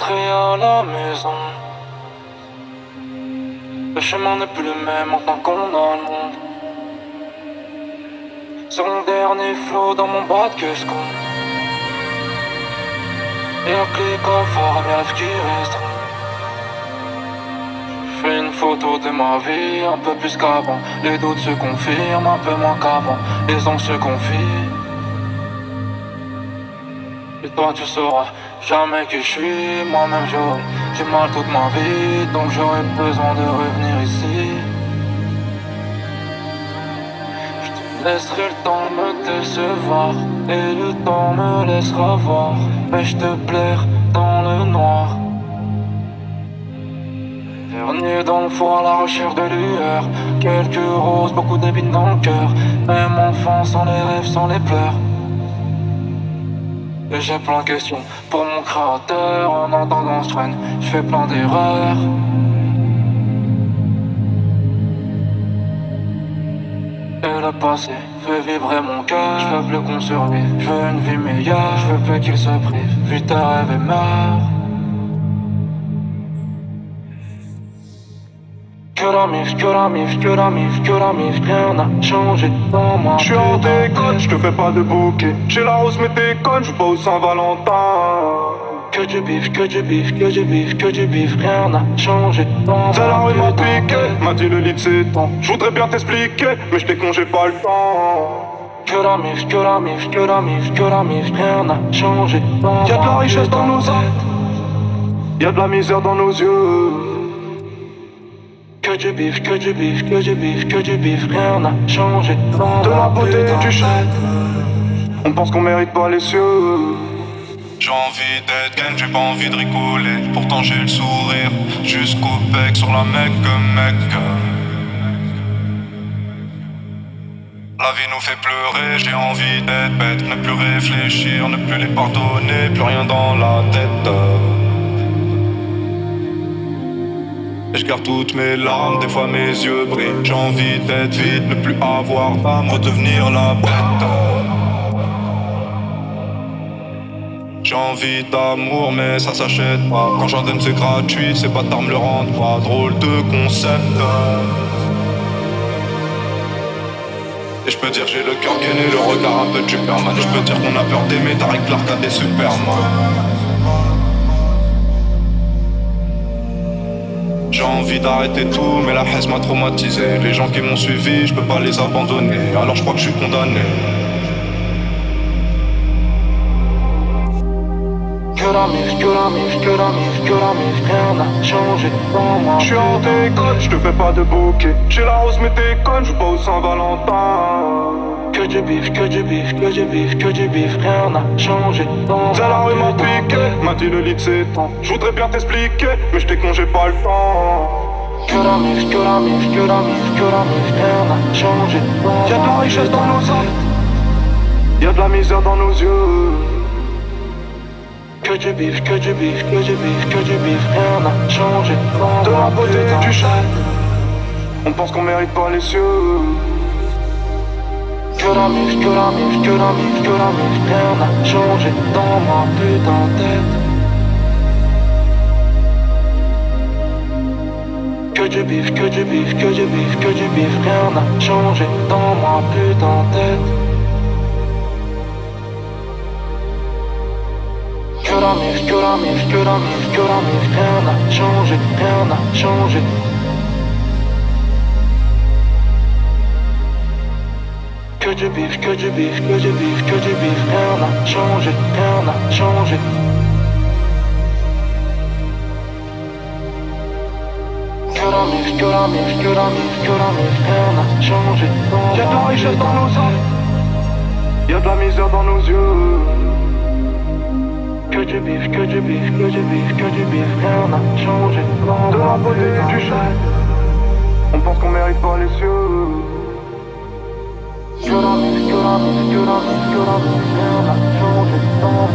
rentrer à la maison. Le chemin n'est plus le même en tant qu'on a le mon dernier flot dans mon bras de ce qu'on. Et un au fort, bien ce qui reste. Fais une photo de ma vie, un peu plus qu'avant. Les doutes se confirment, un peu moins qu'avant. Les angles se confient. Et toi tu sauras jamais qui je suis, moi-même J'ai mal toute ma vie, donc j'aurais besoin de revenir ici. Je te laisserai le temps me décevoir Et le temps me laissera voir Mais je te plaire dans le noir. Dernier dans le à la recherche de lueur Quelques roses, beaucoup d'habits dans le cœur Même enfant sans les rêves, sans les pleurs j'ai plein de questions pour mon créateur En entendant ce train, je fais plein d'erreurs. Et le passé fait vibrer mon cœur. Je veux plus qu'on survive, je veux une vie meilleure. Je veux plus qu'il se prive, vu ta rêve et meurt Que la mif, que la mif, que la mif, que la mif, rien n'a changé dans moi. Je suis en déconne, je te fais pas de bouquet. J'ai la rose, mais déconne, je pas au Saint-Valentin. Que du bif, que du bif, que du bif, que du bif, rien n'a changé dans C'est la rue m'a piqué, m'a dit le lit c'est temps. Je voudrais bien t'expliquer, mais je déconne, j'ai pas le temps. Que la mif, que la mif, que la mif, que la mif, rien n'a changé dans Y'a de la richesse dans nos âmes, y'a de la misère dans nos yeux. Que du bif, que du bif, que du bif, que du bif, rien n'a changé dans De la beauté du chat, on pense qu'on mérite pas les cieux. J'ai envie d'être gang, j'ai pas envie de rigoler. Pourtant j'ai le sourire jusqu'au bec sur la mec mec. La vie nous fait pleurer, j'ai envie d'être bête, ne plus réfléchir, ne plus les pardonner, plus rien dans la tête. Et je garde toutes mes larmes, des fois mes yeux brillent. J'ai envie d'être vite, ne plus avoir d'âme, redevenir la bête. J'ai envie d'amour, mais ça s'achète pas. Quand j'en donne, c'est gratuit, c'est pas tard me le rendre pas. Drôle de concept. Et je peux dire j'ai le cœur gainé, le regard un peu de Superman. Et je peux dire qu'on a peur d'aimer, t'as Clark a des Superman. J'ai envie d'arrêter tout, mais la haine m'a traumatisé. Les gens qui m'ont suivi, je peux pas les abandonner. Alors je crois que je suis condamné. Que la mif, que la mif, que la mif, que la mif, rien n'a changé dans moi. Je suis en déconne, je te fais pas de bouquet. J'ai la rose, mais déconne, je pas au Saint-Valentin. Que du bif, que du bif, que du bif, que du bif, rien n'a changé dans la rue m'a de piqué, m'a dit le lit c'est temps. Je voudrais bien t'expliquer, mais je déconne, j'ai pas le temps. Que la mif, que la mif, que la mif, que la mif, rien n'a changé Y'a de la richesse dans nos de tête. y'a de la misère dans nos yeux. Que du bif, que du bif, que du bif, que du bif, rien n'a changé De la beauté du de chat, on pense qu'on mérite pas les cieux. Que la mif, que la mif, que la mif, que la mif, rien n'a changé dans ma putain tête. Que du bif, que du bif, que du bif, que du bif, rien n'a changé dans ma putain tête. Que la mif, que la mif, que la mif, que la mif, rien n'a changé, rien n'a changé. Que du bif, que du bif, que du bif, que du bif, rien n'a changé, rien n'a changé. Que la mif, que la mif, que la mif, que la mif, rien n'a changé. dans Y'a de la richesse dans nos âmes, y'a de la misère dans nos yeux. Que du bif, que du bif, que du bif, que du bif, rien n'a changé. dans De la beauté putain du tête. on pense qu'on mérite pas les cieux. Que la mif, que la mif, que la mif, que la mif, rien n'a changé dans